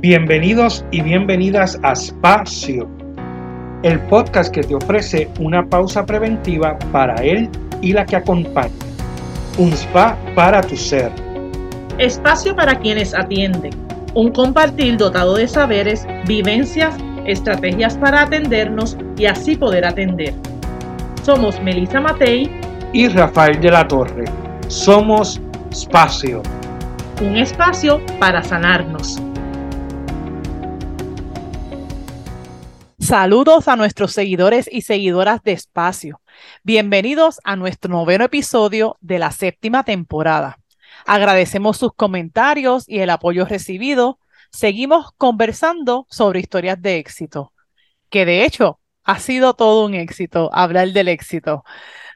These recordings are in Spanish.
Bienvenidos y bienvenidas a Espacio, el podcast que te ofrece una pausa preventiva para él y la que acompaña. Un spa para tu ser. Espacio para quienes atienden. Un compartir dotado de saberes, vivencias, estrategias para atendernos y así poder atender. Somos Melissa Matei y Rafael de la Torre. Somos Espacio. Un espacio para sanarnos. Saludos a nuestros seguidores y seguidoras de Espacio. Bienvenidos a nuestro noveno episodio de la séptima temporada. Agradecemos sus comentarios y el apoyo recibido. Seguimos conversando sobre historias de éxito, que de hecho ha sido todo un éxito hablar del éxito.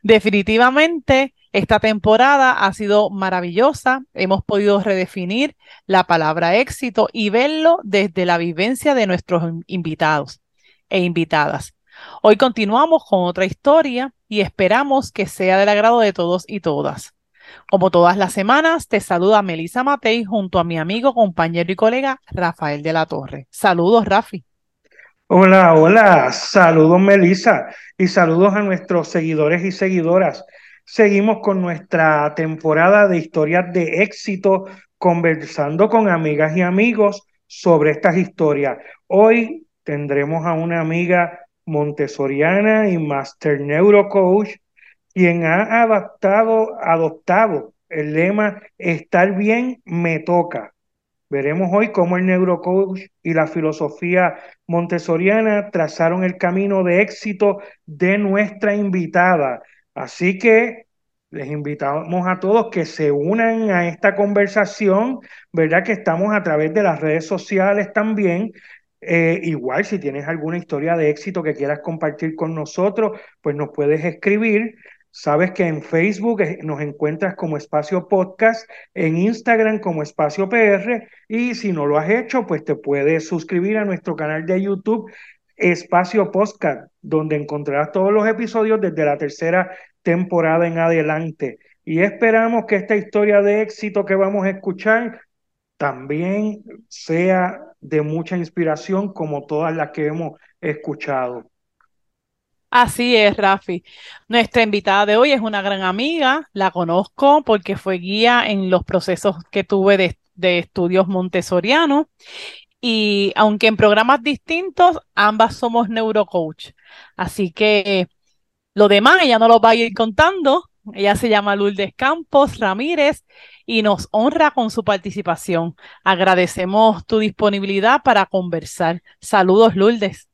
Definitivamente, esta temporada ha sido maravillosa. Hemos podido redefinir la palabra éxito y verlo desde la vivencia de nuestros invitados e invitadas. Hoy continuamos con otra historia y esperamos que sea del agrado de todos y todas. Como todas las semanas, te saluda Melisa Matei junto a mi amigo, compañero y colega Rafael de la Torre. Saludos, Rafi. Hola, hola, saludos Melisa y saludos a nuestros seguidores y seguidoras. Seguimos con nuestra temporada de historias de éxito, conversando con amigas y amigos sobre estas historias. Hoy tendremos a una amiga montessoriana y master neurocoach, quien ha adaptado, adoptado el lema estar bien me toca. Veremos hoy cómo el neurocoach y la filosofía montessoriana trazaron el camino de éxito de nuestra invitada. Así que les invitamos a todos que se unan a esta conversación, ¿verdad? Que estamos a través de las redes sociales también. Eh, igual, si tienes alguna historia de éxito que quieras compartir con nosotros, pues nos puedes escribir. Sabes que en Facebook nos encuentras como Espacio Podcast, en Instagram como Espacio PR y si no lo has hecho, pues te puedes suscribir a nuestro canal de YouTube Espacio Podcast, donde encontrarás todos los episodios desde la tercera temporada en adelante. Y esperamos que esta historia de éxito que vamos a escuchar también sea de mucha inspiración como todas las que hemos escuchado. Así es, Rafi. Nuestra invitada de hoy es una gran amiga, la conozco porque fue guía en los procesos que tuve de, de estudios montessorianos y aunque en programas distintos, ambas somos neurocoach. Así que lo demás ella no lo va a ir contando. Ella se llama Lourdes Campos Ramírez y nos honra con su participación. Agradecemos tu disponibilidad para conversar. Saludos, Lourdes.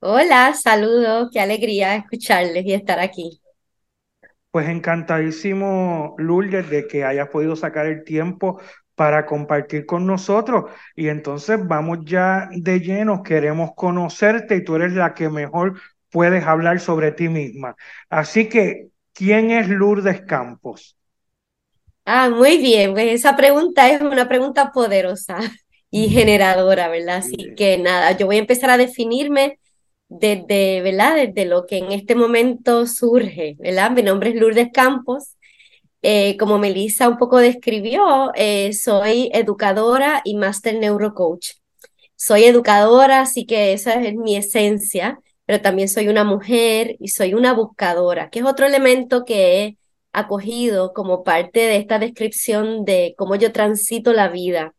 Hola, saludos, qué alegría escucharles y estar aquí. Pues encantadísimo, Lourdes, de que hayas podido sacar el tiempo para compartir con nosotros. Y entonces vamos ya de lleno, queremos conocerte y tú eres la que mejor puedes hablar sobre ti misma. Así que, ¿quién es Lourdes Campos? Ah, muy bien, pues esa pregunta es una pregunta poderosa y generadora, ¿verdad? Así que nada, yo voy a empezar a definirme desde, ¿verdad? Desde lo que en este momento surge, ¿verdad? Mi nombre es Lourdes Campos. Eh, como Melissa un poco describió, eh, soy educadora y máster neurocoach. Soy educadora, así que esa es mi esencia, pero también soy una mujer y soy una buscadora, que es otro elemento que acogido como parte de esta descripción de cómo yo transito la vida,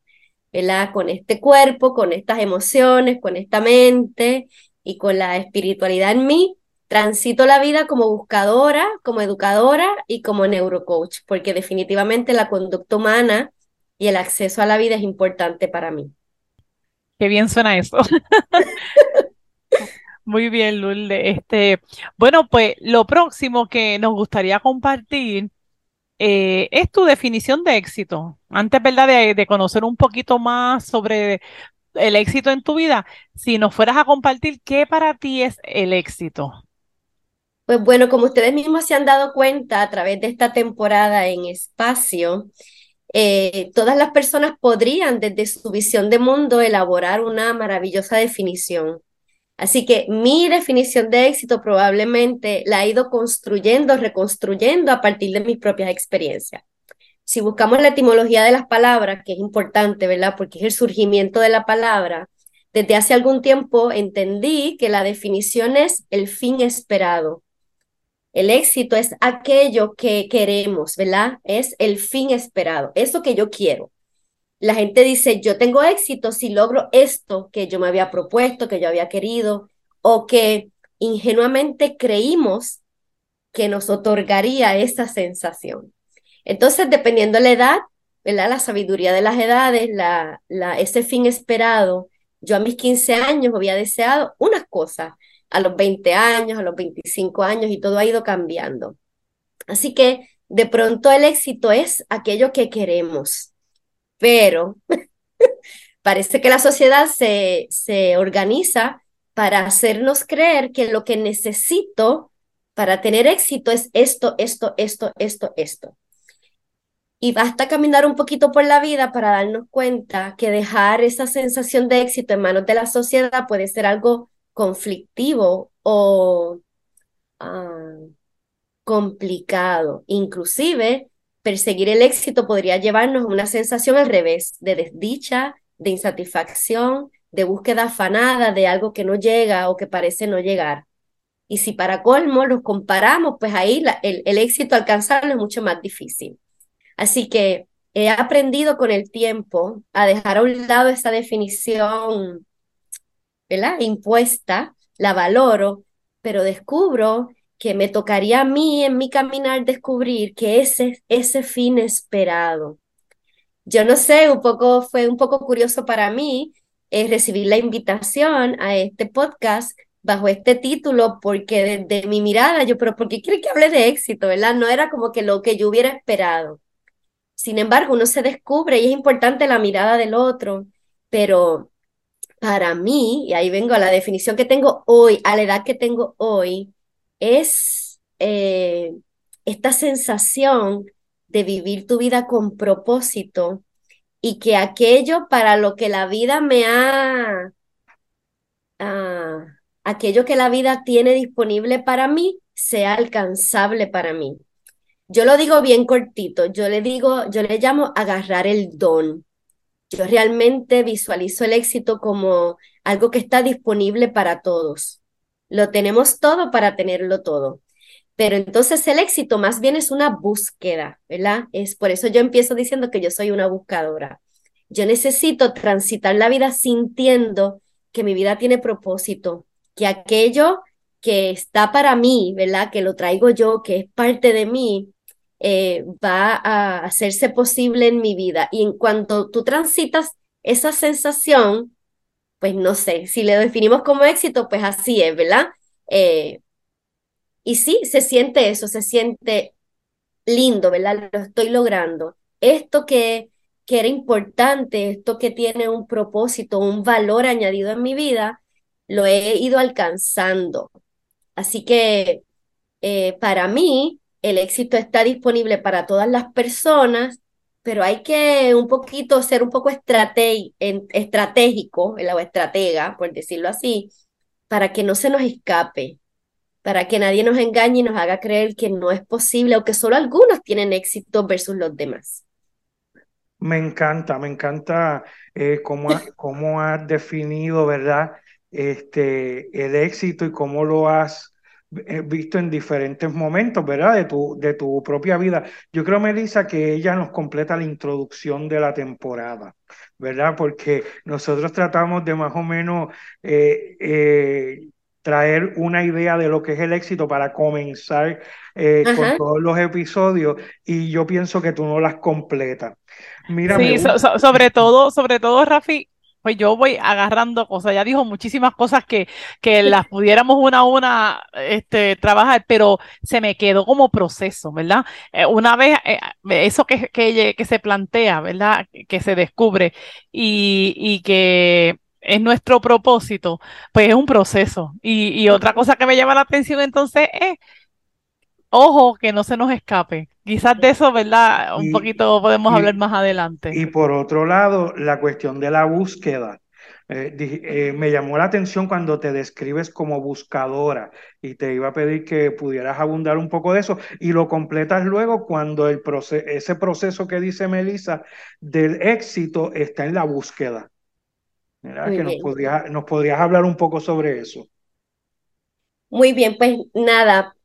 ¿verdad? Con este cuerpo, con estas emociones, con esta mente y con la espiritualidad en mí, transito la vida como buscadora, como educadora y como neurocoach, porque definitivamente la conducta humana y el acceso a la vida es importante para mí. Qué bien suena eso. Muy bien, Lourdes. Este, bueno, pues lo próximo que nos gustaría compartir eh, es tu definición de éxito. Antes, ¿verdad? De, conocer un poquito más sobre el éxito en tu vida, si nos fueras a compartir, ¿qué para ti es el éxito? Pues bueno, como ustedes mismos se han dado cuenta a través de esta temporada en espacio, eh, todas las personas podrían desde su visión de mundo elaborar una maravillosa definición. Así que mi definición de éxito probablemente la he ido construyendo, reconstruyendo a partir de mis propias experiencias. si buscamos la etimología de las palabras, que es importante, ¿verdad? Porque es el surgimiento de la palabra, desde hace algún tiempo entendí que la definición es el fin esperado. El éxito es aquello que queremos, ¿verdad? Es el fin esperado, eso que yo quiero. La gente dice, yo tengo éxito si logro esto que yo me había propuesto, que yo había querido, o que ingenuamente creímos que nos otorgaría esa sensación. Entonces, dependiendo de la edad, ¿verdad? La sabiduría de las edades, la, ese fin esperado. Yo a mis 15 años había deseado unas cosas, a los 20 años, a los 25 años, y todo ha ido cambiando. Así que de pronto el éxito es aquello que queremos, pero parece que la sociedad se, se organiza para hacernos creer que lo que necesito para tener éxito es esto, esto, esto, esto, esto. Y basta caminar un poquito por la vida para darnos cuenta que dejar esa sensación de éxito en manos de la sociedad puede ser algo conflictivo o ah, complicado. Inclusive, perseguir el éxito podría llevarnos a una sensación al revés, de desdicha, de insatisfacción, de búsqueda afanada de algo que no llega o que parece no llegar. Y si para colmo los comparamos, pues ahí el, el éxito alcanzarlo es mucho más difícil. Así que he aprendido con el tiempo a dejar a un lado esa definición, ¿verdad? Impuesta, la valoro, pero descubro que me tocaría a mí en mi caminar descubrir que ese ese fin esperado. Yo no sé, un poco fue un poco curioso para mí eh, recibir la invitación a este podcast bajo este título porque desde mi mirada yo, pero ¿por qué quiere que hable de éxito, verdad? No era como que lo que yo hubiera esperado. Sin embargo, uno se descubre y es importante la mirada del otro, pero para mí, y ahí vengo a la definición que tengo hoy, a la edad que tengo hoy, es eh, esta sensación de vivir tu vida con propósito y que aquello para lo que la vida me ha, ah, aquello que la vida tiene disponible para mí, sea alcanzable para mí. Yo lo digo bien cortito, yo le digo, yo le llamo agarrar el don. Yo realmente visualizo el éxito como algo que está disponible para todos. Lo tenemos todo para tenerlo todo. Pero entonces el éxito más bien es una búsqueda, ¿verdad? Es por eso yo empiezo diciendo que yo soy una buscadora. Yo necesito transitar la vida sintiendo que mi vida tiene propósito, que aquello que está para mí, ¿verdad? Que lo traigo yo, que es parte de mí, eh, va a hacerse posible en mi vida. Y en cuanto tú transitas esa sensación, pues no sé, si le definimos como éxito, pues así es, ¿verdad? Eh, y sí, se siente eso, se siente lindo, ¿verdad? Lo estoy logrando. Esto que, que era importante, esto que tiene un propósito, un valor añadido en mi vida, lo he ido alcanzando. Así que eh, para mí, el éxito está disponible para todas las personas, pero hay que un poquito ser un poco estratégico, o estratega, por decirlo así, para que no se nos escape, para que nadie nos engañe y nos haga creer que no es posible o que solo algunos tienen éxito versus los demás. Me encanta, me encanta eh, cómo, cómo has definido, ¿verdad? Este, el éxito y cómo lo has visto en diferentes momentos, ¿verdad? De tu, de tu propia vida. Yo creo, Melissa, que ella nos completa la introducción de la temporada, ¿verdad? Porque nosotros tratamos de más o menos eh, eh, traer una idea de lo que es el éxito para comenzar eh, con todos los episodios y yo pienso que tú no las completas. Mira, sí, sobre todo, sobre todo, Rafi, pues yo voy agarrando cosas. Ya dijo muchísimas cosas que, que las pudiéramos una a una este, trabajar, pero se me quedó como proceso, ¿verdad? Eh, una vez eh, eso que, que, que, se plantea, ¿verdad? Que se descubre y, y que es nuestro propósito, pues es un proceso. Y, y otra cosa que me llama la atención entonces es ojo, que no se nos escape. Quizás de eso, ¿verdad? Un poquito podemos hablar más adelante. Y por otro lado, la cuestión de la búsqueda, Eh, eh, me llamó la atención cuando te describes como buscadora y te iba a pedir que pudieras abundar un poco de eso y lo completas luego cuando el ese proceso que dice Melissa del éxito está en la búsqueda. Que nos podrías, nos podrías hablar un poco sobre eso. Muy bien, pues nada,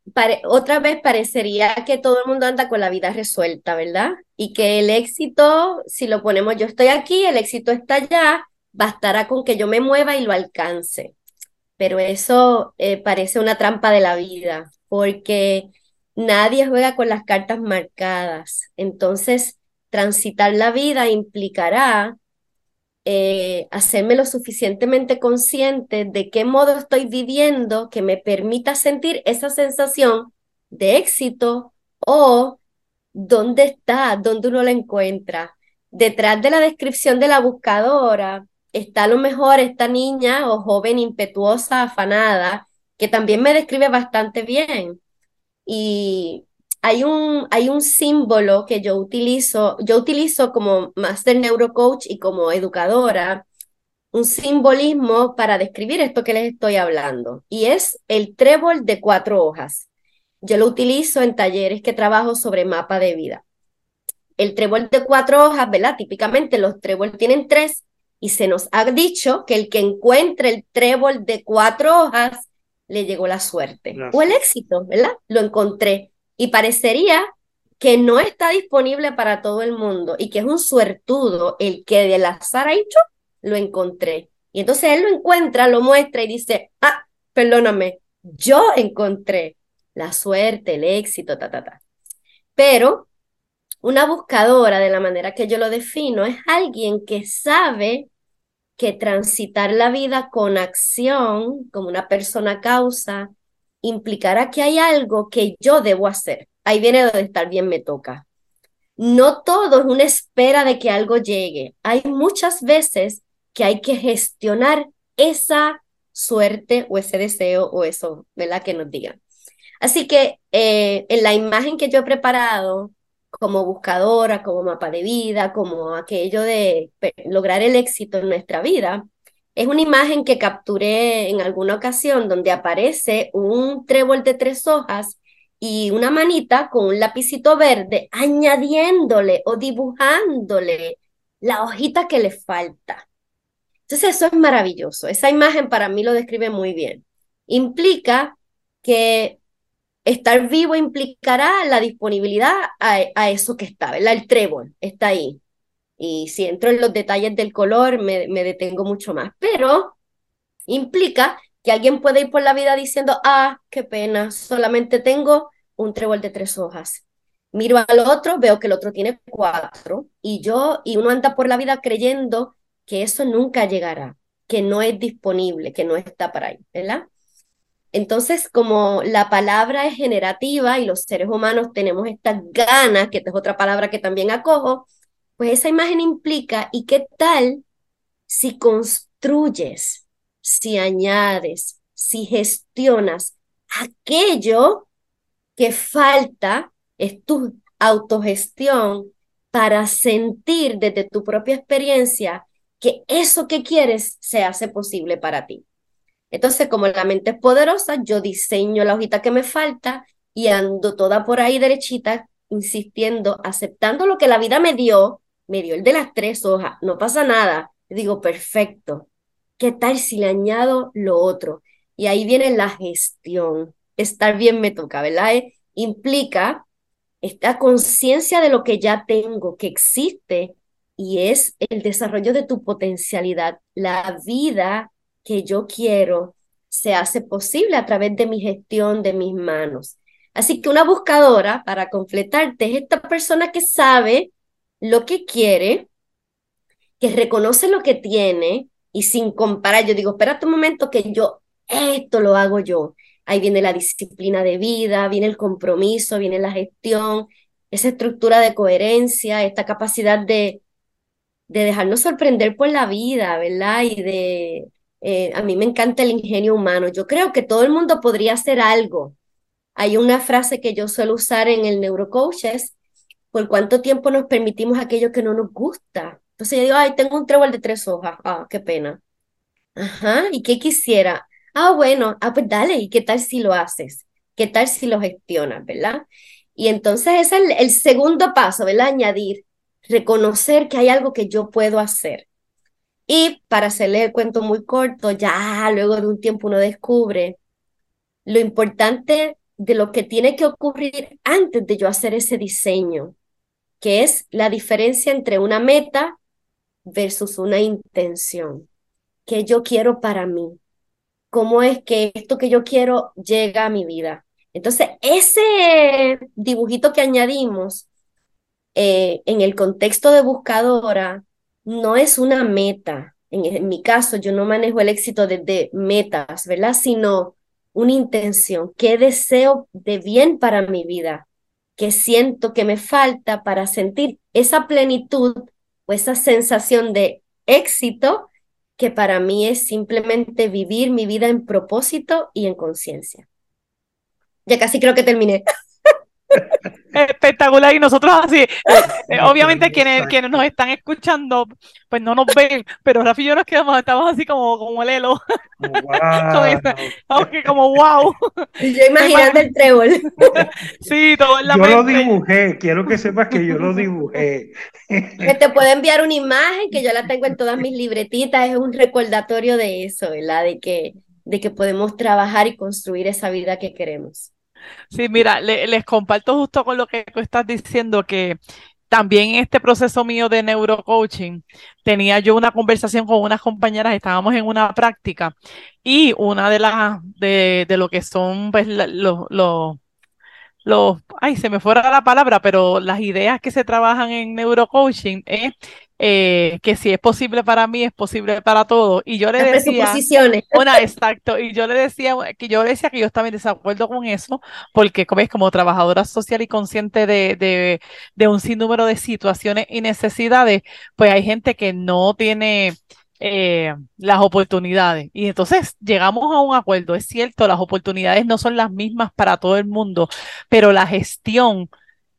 otra vez parecería que todo el mundo anda con la vida resuelta, ¿verdad? Y que el éxito, si lo ponemos yo estoy aquí, el éxito está allá, bastará con que yo me mueva y lo alcance. Pero eso eh, parece una trampa de la vida, porque nadie juega con las cartas marcadas. Entonces, transitar la vida implicará eh, hacerme lo suficientemente consciente de qué modo estoy viviendo que me permita sentir esa sensación de éxito o dónde está, dónde uno la encuentra. Detrás de la descripción de la buscadora está a lo mejor esta niña o joven impetuosa, afanada, que también me describe bastante bien. Y hay un, hay un símbolo que yo utilizo, yo utilizo como Master Neurocoach y como educadora, un simbolismo para describir esto que les estoy hablando, y es el trébol de cuatro hojas. Yo lo utilizo en talleres que trabajo sobre mapa de vida. El trébol de cuatro hojas, ¿verdad? Típicamente los tréboles tienen tres y se nos ha dicho que el que encuentre el trébol de cuatro hojas le llegó la suerte o el éxito, ¿verdad? Lo encontré y parecería que no está disponible para todo el mundo y que es un suertudo el que del azar ha hecho, lo encontré. Y entonces él lo encuentra, lo muestra y dice, ah, perdóname, yo encontré la suerte, el éxito, ta, ta, ta. Pero una buscadora, de la manera que yo lo defino, es alguien que sabe que transitar la vida con acción, como una persona causa, implicará que hay algo que yo debo hacer. Ahí viene donde estar bien me toca. No todo es una espera de que algo llegue. Hay muchas veces que hay que gestionar esa suerte o ese deseo o eso, ¿verdad? Que nos digan. Así que eh, en la imagen que yo he preparado como buscadora, como mapa de vida, como aquello de lograr el éxito en nuestra vida, es una imagen que capturé en alguna ocasión donde aparece un trébol de tres hojas y una manita con un lapicito verde añadiéndole o dibujándole la hojita que le falta. Entonces eso es maravilloso. Esa imagen para mí lo describe muy bien. Implica que estar vivo implicará la disponibilidad a, eso que está, ¿verdad? El trébol está ahí. Y si entro en los detalles del color, me, detengo mucho más. Pero implica que alguien puede ir por la vida diciendo, ah, qué pena, solamente tengo un trébol de tres hojas. Miro al otro, veo que el otro tiene cuatro, y yo, y uno anda por la vida creyendo que eso nunca llegará, que no es disponible, que no está para ahí, ¿verdad? Entonces, como la palabra es generativa y los seres humanos tenemos estas ganas, que esta es otra palabra que también acojo, pues esa imagen implica, ¿y qué tal si construyes, si añades, si gestionas aquello que falta, es tu autogestión para sentir desde tu propia experiencia que eso que quieres se hace posible para ti? Entonces, como la mente es poderosa, yo diseño la hojita que me falta y ando toda por ahí derechita, insistiendo, aceptando lo que la vida me dio, me dio el de las tres hojas, no pasa nada. digo, perfecto. ¿Qué tal si le añado lo otro? Y ahí viene la gestión. Estar bien me toca, ¿verdad? Eh, implica esta conciencia de lo que ya tengo, que existe, y es el desarrollo de tu potencialidad. La vida que yo quiero se hace posible a través de mi gestión de mis manos. Así que una buscadora, para completarte, es esta persona que sabe lo que quiere, que reconoce lo que tiene y sin comparar, yo digo, espérate un momento que yo, esto lo hago yo. Ahí viene la disciplina de vida, viene el compromiso, viene la gestión, esa estructura de coherencia, esta capacidad de, de dejarnos sorprender por la vida, ¿verdad? Y de, eh, a mí me encanta el ingenio humano. Yo creo que todo el mundo podría hacer algo. Hay una frase que yo suelo usar en el neurocoaches por cuánto tiempo nos permitimos aquello que no nos gusta. Entonces yo digo, ay, tengo un trébol de tres hojas, ah, qué pena. Ajá, ¿y qué quisiera? Ah, bueno, ah, pues dale, ¿y qué tal si lo haces? ¿Qué tal si lo gestionas, verdad? Y entonces ese es el, el segundo paso, ¿verdad? Añadir, reconocer que hay algo que yo puedo hacer. Y para hacerle el cuento muy corto, ya luego de un tiempo uno descubre lo importante de lo que tiene que ocurrir antes de yo hacer ese diseño, que es la diferencia entre una meta versus una intención. ¿Qué yo quiero para mí? ¿Cómo es que esto que yo quiero llega a mi vida? Entonces, ese dibujito que añadimos eh, en el contexto de buscadora no es una meta. En, mi caso, yo no manejo el éxito desde metas, ¿verdad? Sino una intención. ¿Qué deseo de bien para mi vida? ¿Qué siento que me falta para sentir esa plenitud o esa sensación de éxito que para mí es simplemente vivir mi vida en propósito y en conciencia. Ya casi creo que terminé. Espectacular y nosotros así, eh, eh, obviamente quienes, quienes nos están escuchando pues no nos ven, pero Rafi y yo nos quedamos, estamos así como, como el elo, wow. como wow. Yo imaginando el trébol. sí, todo en la Yo mente. lo dibujé, quiero que sepas que yo lo dibujé. Que te puedo enviar una imagen que yo la tengo en todas mis libretitas, es un recordatorio de eso, ¿verdad? De que, de que podemos trabajar y construir esa vida que queremos. Sí, mira, le, les comparto justo con lo que tú estás diciendo que también en este proceso mío de neurocoaching tenía yo una conversación con unas compañeras, estábamos en una práctica y una de las de, de lo que son pues, los, los, los, ay, se me fuera la palabra, pero las ideas que se trabajan en neurocoaching es eh, que si es posible para mí, es posible para todos. Y yo le Las decía, una, exacto, y yo le decía que yo le decía que yo estaba en desacuerdo con eso, porque como es como trabajadora social y consciente de, de, de un sinnúmero de situaciones y necesidades, pues hay gente que no tiene eh, las oportunidades. Y entonces llegamos a un acuerdo. Es cierto, las oportunidades no son las mismas para todo el mundo, pero la gestión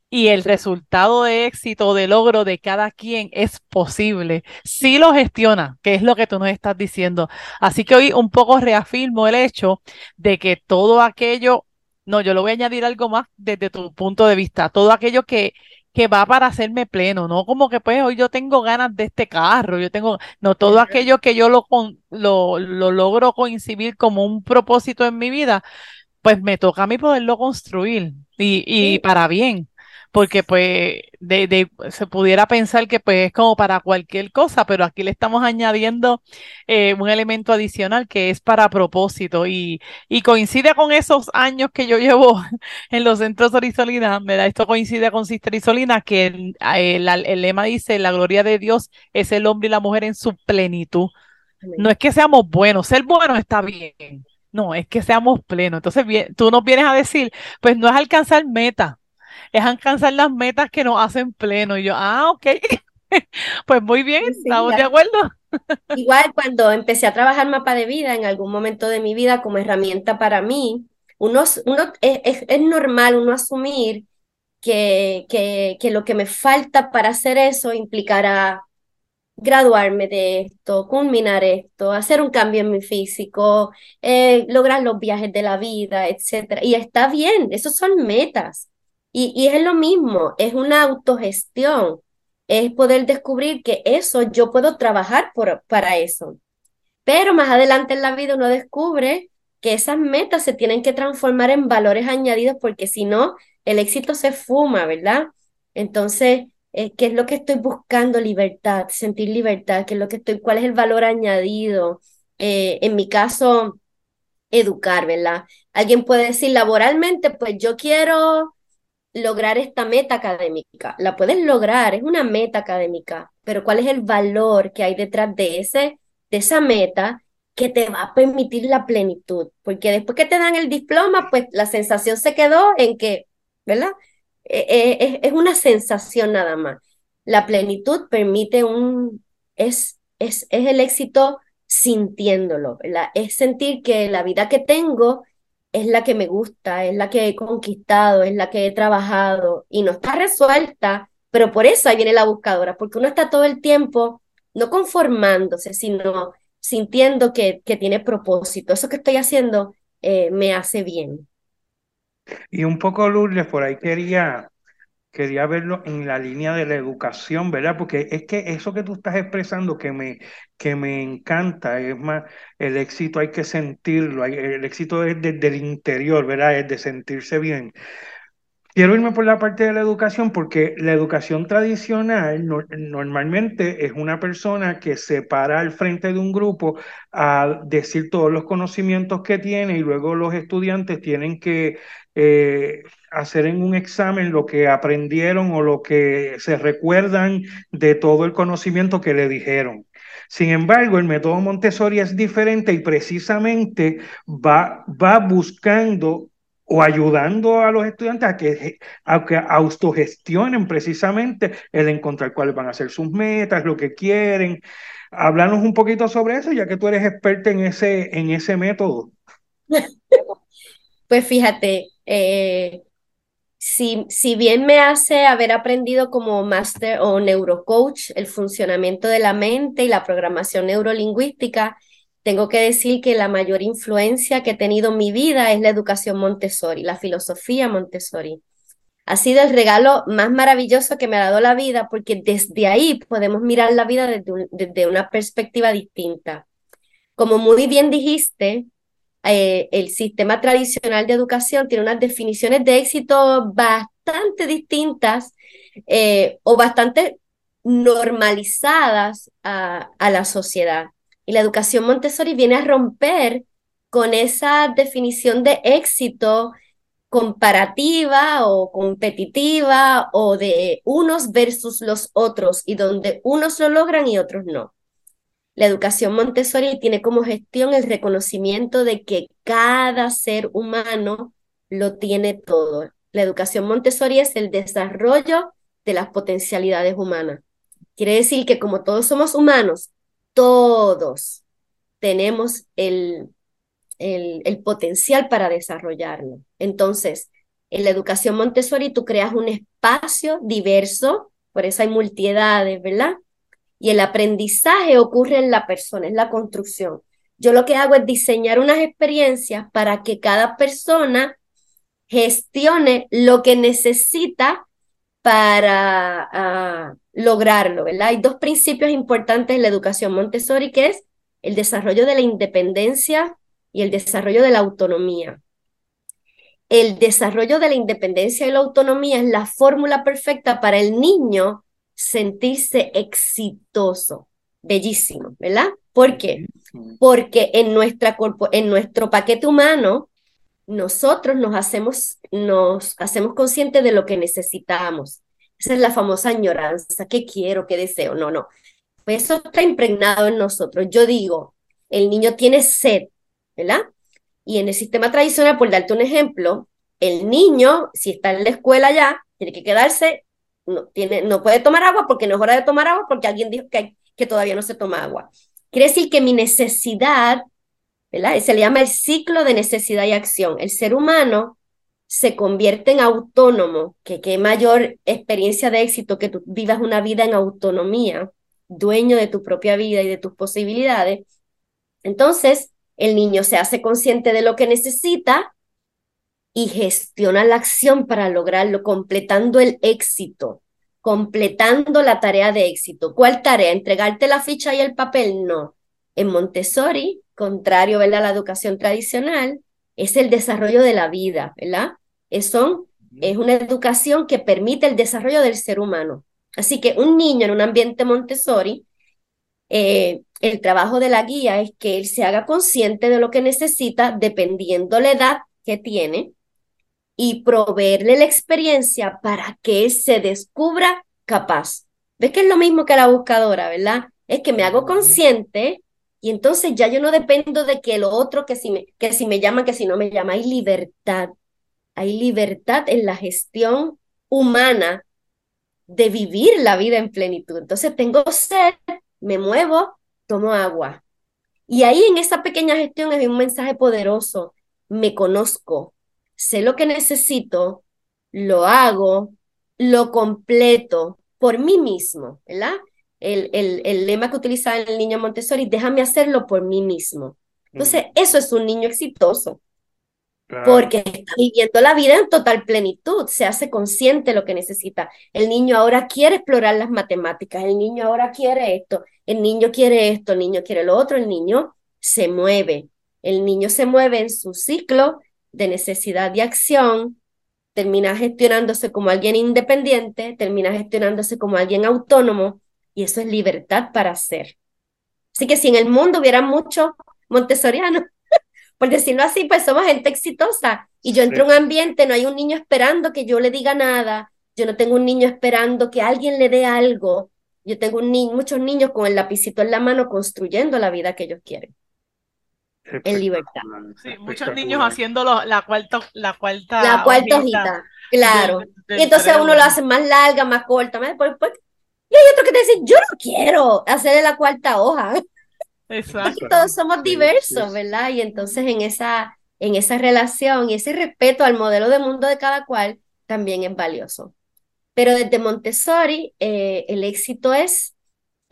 y el resultado de éxito, de logro de cada quien es posible. Si lo gestiona, que es lo que tú nos estás diciendo. Así que hoy un poco reafirmo el hecho de que todo aquello, no, yo lo voy a añadir algo más desde tu punto de vista, todo aquello que que va para hacerme pleno, no como que pues hoy yo tengo ganas de este carro, yo tengo, no todo aquello que yo lo, lo, lo logro coincidir como un propósito en mi vida, pues me toca a mí poderlo construir y, y sí. para bien porque pues de, de, se pudiera pensar que pues es como para cualquier cosa, pero aquí le estamos añadiendo eh, un elemento adicional que es para propósito y, y, coincide con esos años que yo llevo en los centros Orisolina, ¿verdad? Esto coincide con Sister Isolina, que el, el, el, lema dice, la gloria de Dios es el hombre y la mujer en su plenitud. No es que seamos buenos, ser buenos está bien. No, es que seamos plenos. Entonces, bien, tú nos vienes a decir, pues no es alcanzar meta, es alcanzar las metas que nos hacen pleno. Y yo, ah, ok. pues muy bien, sí, estamos ya. de acuerdo. Igual cuando empecé a trabajar mapa de vida en algún momento de mi vida como herramienta para mí, uno, uno es, es, normal uno asumir que, que, que lo que me falta para hacer eso implicará graduarme de esto, culminar esto, hacer un cambio en mi físico, eh, lograr los viajes de la vida, etc. Y está bien, esos son metas. Y, es lo mismo, es una autogestión, es poder descubrir que eso yo puedo trabajar por, para eso. Pero más adelante en la vida uno descubre que esas metas se tienen que transformar en valores añadidos porque si no, el éxito se fuma, ¿verdad? Entonces, eh, ¿qué es lo que estoy buscando? Libertad, sentir libertad, ¿qué es lo que estoy, cuál es el valor añadido? Eh, en mi caso, educar, ¿verdad? Alguien puede decir laboralmente, pues yo quiero lograr esta meta académica. La puedes lograr, es una meta académica, pero ¿cuál es el valor que hay detrás de, ese, de esa meta que te va a permitir la plenitud? Porque después que te dan el diploma, pues la sensación se quedó en que, ¿verdad? Eh, eh, es una sensación nada más. La plenitud permite un, es, es, es el éxito sintiéndolo, ¿verdad? Es sentir que la vida que tengo es la que me gusta, es la que he conquistado, es la que he trabajado y no está resuelta, pero por eso ahí viene la buscadora, porque uno está todo el tiempo no conformándose, sino sintiendo que, que tiene propósito. Eso que estoy haciendo eh, me hace bien. Y un poco, Lourdes, por ahí quería, quería verlo en la línea de la educación, ¿verdad? Porque es que eso que tú estás expresando que me, que me encanta, es más, el éxito hay que sentirlo, el éxito es desde el interior, ¿verdad? Es de sentirse bien. Quiero irme por la parte de la educación porque la educación tradicional normalmente es una persona que se para al frente de un grupo a decir todos los conocimientos que tiene y luego los estudiantes tienen que eh, hacer en un examen lo que aprendieron o lo que se recuerdan de todo el conocimiento que le dijeron. Sin embargo, el método Montessori es diferente y precisamente va, va buscando o ayudando a los estudiantes a que, a que autogestionen precisamente el encontrar cuáles van a ser sus metas, lo que quieren. Háblanos un poquito sobre eso, ya que tú eres experta en ese, en ese método. Pues fíjate, eh, si, si bien me hace haber aprendido como máster o neurocoach el funcionamiento de la mente y la programación neurolingüística, tengo que decir que la mayor influencia que he tenido en mi vida es la educación Montessori, la filosofía Montessori. Ha sido el regalo más maravilloso que me ha dado la vida porque desde ahí podemos mirar la vida desde, una perspectiva distinta. Como muy bien dijiste, eh, el sistema tradicional de educación tiene unas definiciones de éxito bastante distintas eh, o bastante normalizadas a la sociedad. Y la educación Montessori viene a romper con esa definición de éxito comparativa o competitiva o de unos versus los otros y donde unos lo logran y otros no. La educación Montessori tiene como gestión el reconocimiento de que cada ser humano lo tiene todo. La educación Montessori es el desarrollo de las potencialidades humanas. Quiere decir que como todos somos humanos todos tenemos el, el, potencial para desarrollarlo. Entonces, en la educación Montessori tú creas un espacio diverso, por eso hay multiedades, ¿verdad? Y el aprendizaje ocurre en la persona, es la construcción. Yo lo que hago es diseñar unas experiencias para que cada persona gestione lo que necesita para ah, lograrlo, ¿verdad? Hay dos principios importantes en la educación Montessori, que es el desarrollo de la independencia y el desarrollo de la autonomía. El desarrollo de la independencia y la autonomía es la fórmula perfecta para el niño sentirse exitoso. Bellísimo, ¿verdad? ¿Por qué? Porque en, nuestra en nuestro paquete humano nosotros nos hacemos, nos hacemos conscientes de lo que necesitamos. Esa es la famosa añoranza, ¿qué quiero, qué deseo? No, no. Pues eso está impregnado en nosotros. Yo digo, el niño tiene sed, ¿verdad? Y en el sistema tradicional, por darte un ejemplo, el niño, si está en la escuela ya, tiene que quedarse, no, tiene, no puede tomar agua porque no es hora de tomar agua porque alguien dijo que, que todavía no se toma agua. Quiere decir que mi necesidad se le llama el ciclo de necesidad y acción. El ser humano se convierte en autónomo, que qué mayor experiencia de éxito que tú vivas una vida en autonomía, dueño de tu propia vida y de tus posibilidades. Entonces, el niño se hace consciente de lo que necesita y gestiona la acción para lograrlo, completando el éxito, completando la tarea de éxito. ¿Cuál tarea? ¿Entregarte la ficha y el papel? No. En Montessori contrario a la educación tradicional, es el desarrollo de la vida, ¿verdad? Es, es una educación que permite el desarrollo del ser humano. Así que un niño en un ambiente Montessori, eh, el trabajo de la guía es que él se haga consciente de lo que necesita dependiendo la edad que tiene y proveerle la experiencia para que él se descubra capaz. ¿Ves que es lo mismo que la buscadora, verdad? Es que me hago consciente y entonces ya yo no dependo de que lo otro, que si me, que si me llama, que si no me llama, hay libertad. Hay libertad en la gestión humana de vivir la vida en plenitud. Entonces tengo sed, me muevo, tomo agua. Y ahí en esa pequeña gestión hay un mensaje poderoso. Me conozco, sé lo que necesito, lo hago, lo completo por mí mismo, ¿verdad? el, el, el lema que utilizaba el niño Montessori, déjame hacerlo por mí mismo. Entonces, eso es un niño exitoso. Porque está viviendo la vida en total plenitud, se hace consciente de lo que necesita. El niño ahora quiere explorar las matemáticas, el niño ahora quiere esto, el niño quiere esto, el niño quiere lo otro, el niño se mueve. El niño se mueve en su ciclo de necesidad y acción, termina gestionándose como alguien independiente, termina gestionándose como alguien autónomo, y eso es libertad para hacer. Así que si en el mundo hubiera muchos montessorianos, por decirlo así, pues somos gente exitosa. Y yo entro a un ambiente, no hay un niño esperando que yo le diga nada, yo no tengo un niño esperando que alguien le dé algo. Yo tengo un muchos niños con el lapicito en la mano construyendo la vida que ellos quieren. En libertad. Sí, muchos niños haciendo la cuarta, la cuarta, la cuarta hojita, claro. y entonces uno lo hace más larga, más corta, más, y hay otro que te dice, yo no quiero hacerle la cuarta hoja. Exacto. todos somos diversos, ¿verdad? Y entonces en esa, en esa relación y ese respeto al modelo de mundo de cada cual también es valioso. Pero desde Montessori, eh, el éxito es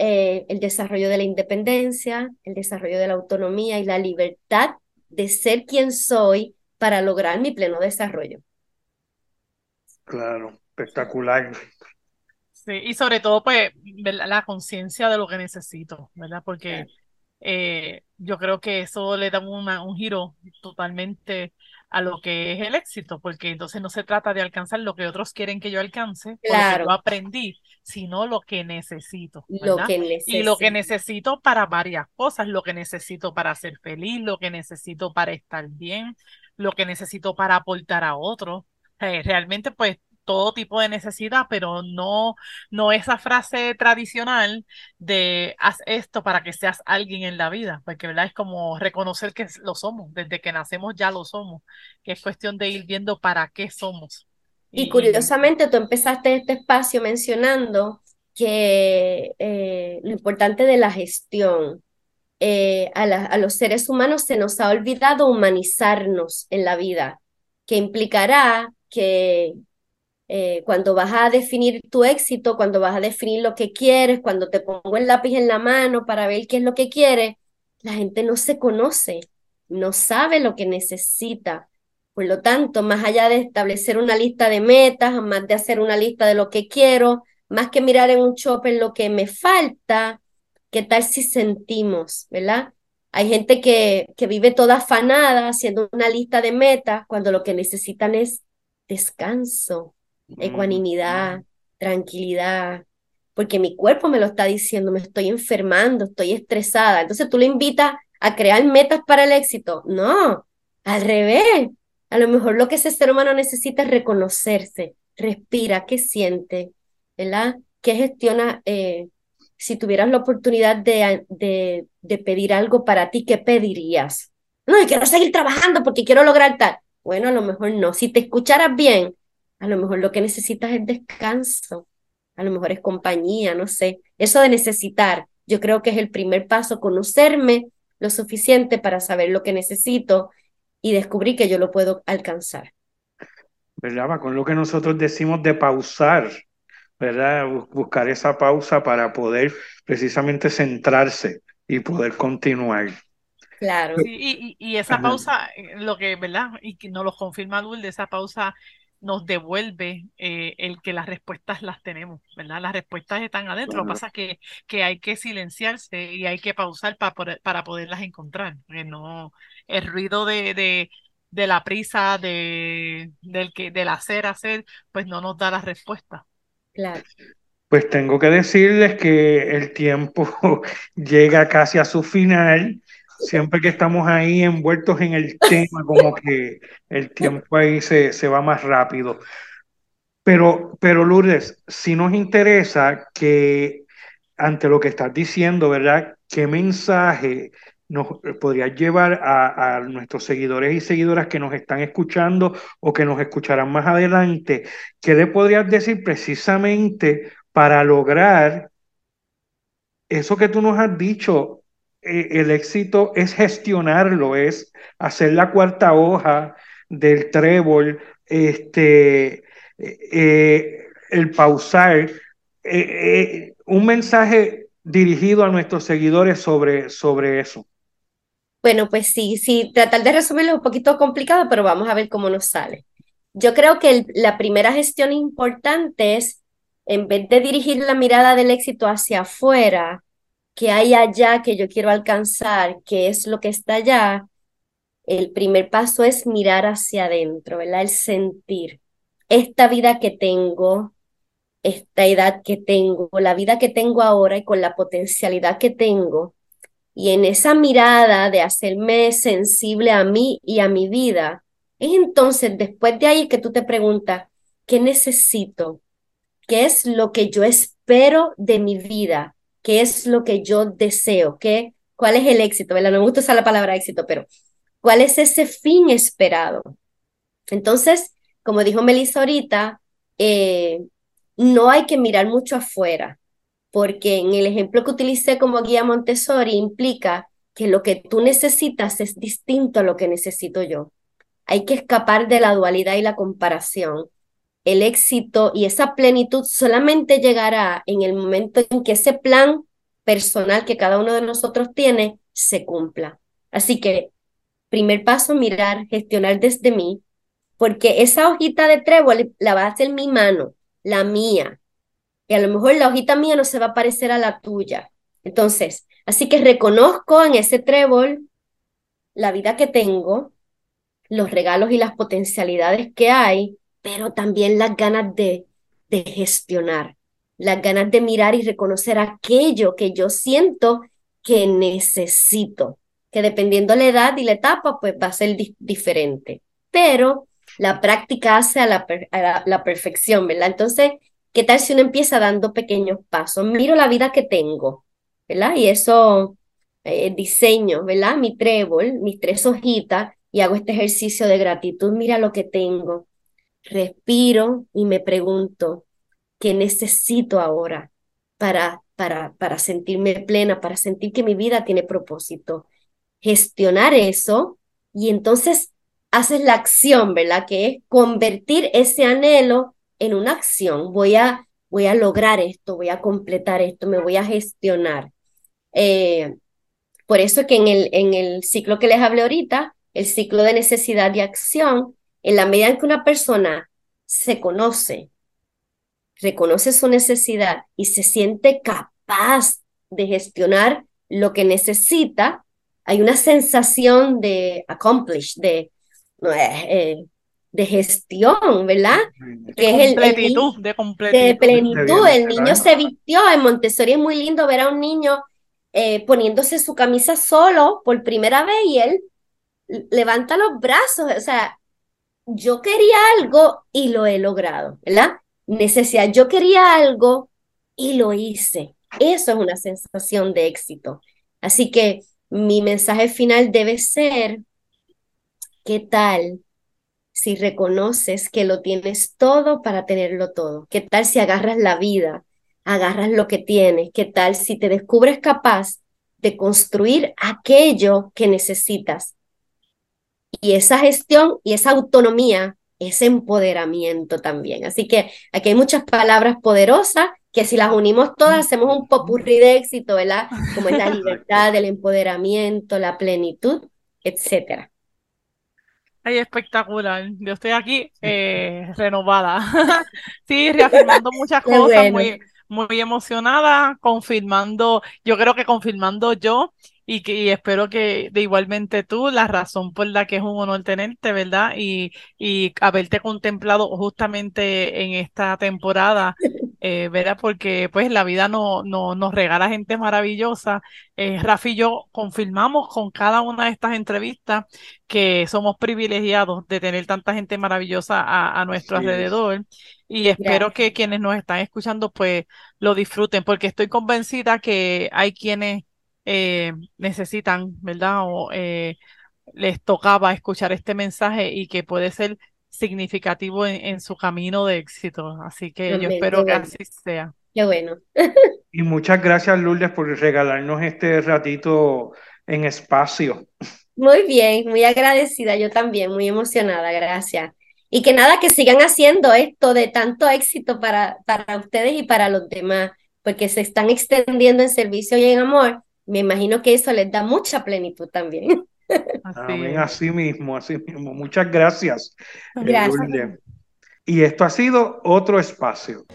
eh, el desarrollo de la independencia, el desarrollo de la autonomía y la libertad de ser quien soy para lograr mi pleno desarrollo. Claro, espectacular. Sí, y sobre todo, pues, la conciencia de lo que necesito, ¿verdad? Porque eh, yo creo que eso le da un giro totalmente a lo que es el éxito, porque entonces no se trata de alcanzar lo que otros quieren que yo alcance, claro. yo aprendí, sino lo que necesito. Lo que necesito. Y lo que necesito para varias cosas, lo que necesito para ser feliz, lo que necesito para estar bien, lo que necesito para aportar a otros. realmente, pues, todo tipo de necesidad, pero no, no esa frase tradicional de haz esto para que seas alguien en la vida, porque ¿verdad? es como reconocer que lo somos, desde que nacemos ya lo somos, que es cuestión de ir viendo para qué somos. Y, curiosamente tú empezaste este espacio mencionando que eh, lo importante de la gestión. Eh, a, a los seres humanos se nos ha olvidado humanizarnos en la vida, que implicará que eh, cuando vas a definir tu éxito, cuando vas a definir lo que quieres, cuando te pongo el lápiz en la mano para ver qué es lo que quieres, la gente no se conoce, no sabe lo que necesita. Por lo tanto, más allá de establecer una lista de metas, más de hacer una lista de lo que quiero, más que mirar en un en lo que me falta, ¿qué tal si sentimos, verdad? Hay gente que, que vive toda afanada haciendo una lista de metas cuando lo que necesitan es descanso, ecuanimidad, tranquilidad, porque mi cuerpo me lo está diciendo, me estoy enfermando, estoy estresada. Entonces tú le invitas a crear metas para el éxito. No, al revés. A lo mejor lo que ese ser humano necesita es reconocerse, respira, qué siente, ¿verdad? ¿Qué gestiona? Eh, si tuvieras la oportunidad de, de, de pedir algo para ti, ¿qué pedirías? No, y quiero seguir trabajando porque quiero lograr tal. Bueno, a lo mejor no. Si te escucharas bien, a lo mejor lo que necesitas es descanso, a lo mejor es compañía, no sé. Eso de necesitar, yo creo que es el primer paso, conocerme lo suficiente para saber lo que necesito y descubrir que yo lo puedo alcanzar. ¿Verdad? Con lo que nosotros decimos de pausar, ¿verdad? Buscar esa pausa para poder precisamente centrarse y poder continuar. Claro. y, y, esa pausa, eh, lo que, ¿verdad? Y que nos lo confirma Lourdes, esa pausa nos devuelve eh, el que las respuestas las tenemos, ¿verdad? Las respuestas están adentro, lo que pasa es que, que hay que silenciarse y hay que pausar para, poder, para poderlas encontrar, porque no, el ruido de, de, de la prisa, de, del, que, del hacer, hacer, pues no nos da la respuesta. Claro. Pues tengo que decirles que el tiempo llega casi a su final siempre que estamos ahí envueltos en el tema, como que el tiempo ahí se, se va más rápido. Pero, pero Lourdes, si nos interesa que ante lo que estás diciendo, ¿verdad? ¿Qué mensaje nos podrías llevar a, a, nuestros seguidores y seguidoras que nos están escuchando o que nos escucharán más adelante? ¿Qué le podrías decir precisamente para lograr eso que tú nos has dicho, eh, el éxito es gestionarlo, es hacer la cuarta hoja del trébol, este, eh, el pausar. Eh, un mensaje dirigido a nuestros seguidores sobre, sobre eso? Bueno, pues sí, sí, tratar de resumirlo es un poquito complicado, pero vamos a ver cómo nos sale. Yo creo que la primera gestión importante es, en vez de dirigir la mirada del éxito hacia afuera, que hay allá que yo quiero alcanzar, que es lo que está allá, el primer paso es mirar hacia adentro, ¿verdad? El sentir esta vida que tengo, esta edad que tengo, la vida que tengo ahora y con la potencialidad que tengo. Y en esa mirada de hacerme sensible a mí y a mi vida, es entonces después de ahí que tú te preguntas, ¿qué necesito? ¿Qué es lo que yo espero de mi vida? ¿Qué es lo que yo deseo? ¿Qué, ¿Cuál es el éxito? No me gusta usar la palabra éxito, pero ¿cuál es ese fin esperado? Entonces, como dijo Melissa ahorita, eh, no hay que mirar mucho afuera, porque en el ejemplo que utilicé como guía Montessori implica que lo que tú necesitas es distinto a lo que necesito yo. Hay que escapar de la dualidad y la comparación. El éxito y esa plenitud solamente llegará en el momento en que ese plan personal que cada uno de nosotros tiene se cumpla. Así que, primer paso, mirar, gestionar desde mí, porque esa hojita de trébol la va a hacer mi mano, la mía. Y a lo mejor la hojita mía no se va a parecer a la tuya. Entonces, así que reconozco en ese trébol la vida que tengo, los regalos y las potencialidades que hay, pero también las ganas de, de gestionar, las ganas de mirar y reconocer aquello que yo siento que necesito, que dependiendo la edad y la etapa, pues va a ser diferente. Pero la práctica hace a la, la, perfección, ¿verdad? Entonces, ¿qué tal si uno empieza dando pequeños pasos? Miro la vida que tengo, ¿verdad? Y eso, eh, diseño, ¿verdad? Mi trébol, mis tres hojitas, y hago este ejercicio de gratitud. Mira lo que tengo. Respiro y me pregunto, ¿qué necesito ahora para, para, para sentirme plena, para sentir que mi vida tiene propósito? Gestionar eso y entonces haces la acción, ¿verdad? Que es convertir ese anhelo en una acción. Voy a, voy a lograr esto, voy a completar esto, me voy a gestionar. Eh, por eso que en el, en el ciclo que les hablé ahorita, el ciclo de necesidad y acción, en la medida en que una persona se conoce, reconoce su necesidad y se siente capaz de gestionar lo que necesita, hay una sensación de accomplish, de eh, de gestión, ¿verdad? De que es el, de completitud. De plenitud. El niño se vistió. En Montessori es muy lindo ver a un niño eh, poniéndose su camisa solo por primera vez y él levanta los brazos. O sea, yo quería algo y lo he logrado, ¿verdad? Necesidad. Yo quería algo y lo hice. Eso es una sensación de éxito. Así que mi mensaje final debe ser ¿Qué tal si reconoces que lo tienes todo para tenerlo todo? ¿Qué tal si agarras la vida, agarras lo que tienes? ¿Qué tal si te descubres capaz de construir aquello que necesitas? Y esa gestión y esa autonomía es empoderamiento también. Así que aquí hay muchas palabras poderosas que si las unimos todas hacemos un popurrí de éxito, ¿verdad? Como es la libertad, el empoderamiento, la plenitud, etcétera. Ay, espectacular. Yo estoy aquí eh, renovada. sí, reafirmando muchas cosas, muy, muy emocionada, confirmando, yo creo que confirmando yo y que y espero que de igualmente tú, la razón por la que es un honor tenerte, ¿verdad? Y, y haberte contemplado justamente en esta temporada eh, ¿verdad? Porque pues la vida no, no, nos regala gente maravillosa. Eh, Rafi y yo confirmamos con cada una de estas entrevistas que somos privilegiados de tener tanta gente maravillosa a, nuestro alrededor y espero que quienes nos están escuchando pues lo disfruten porque estoy convencida que hay quienes eh, necesitan, ¿verdad? O eh, les tocaba escuchar este mensaje y que puede ser significativo en, su camino de éxito. Así que yo espero que así sea. Qué bueno. y muchas gracias, Lourdes, por regalarnos este ratito en espacio. Muy bien, muy agradecida, yo también, muy emocionada, gracias. Y que nada, que sigan haciendo esto de tanto éxito para, para ustedes y para los demás. porque se están extendiendo en servicio y en amor, me imagino que eso les da mucha plenitud también. Amén, así mismo, así mismo. Muchas gracias. Gracias. Y esto ha sido otro espacio.